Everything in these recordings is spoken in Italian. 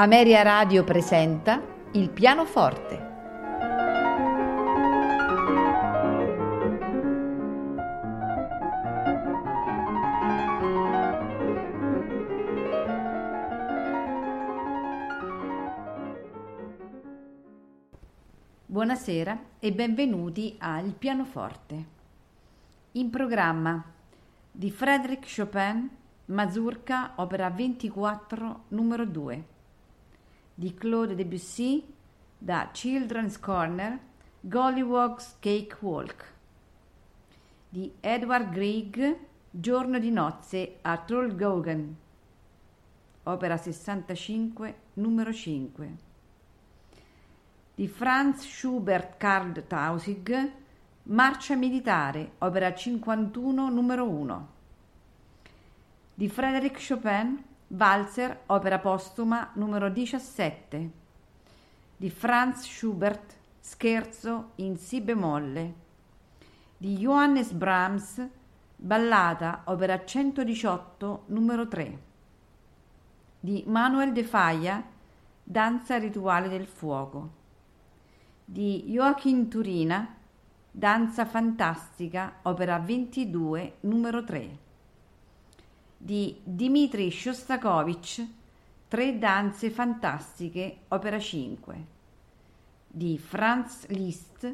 Ameria Radio presenta Il pianoforte. Buonasera e benvenuti a Il pianoforte. In programma di Frédéric Chopin, Mazurka, opera 24, numero 2 di Claude Debussy da Children's Corner Gollywog's Cake Walk. Di Edward Grieg Giorno di nozze a Trollgogen opera 65 numero 5 di Franz Schubert Karl Tausig Marcia militare opera 51 numero 1 di Frédéric Chopin Walzer, opera postuma numero 17 di Franz Schubert, Scherzo in Si bemolle di Johannes Brahms, Ballata, opera 118 numero 3 di Manuel de Falla, Danza rituale del fuoco di Joachim Turina, Danza fantastica, opera 22 numero 3 di Dmitri Shostakovich Tre danze fantastiche, opera 5 di Franz Liszt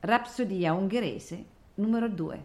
Rapsodia ungherese numero 2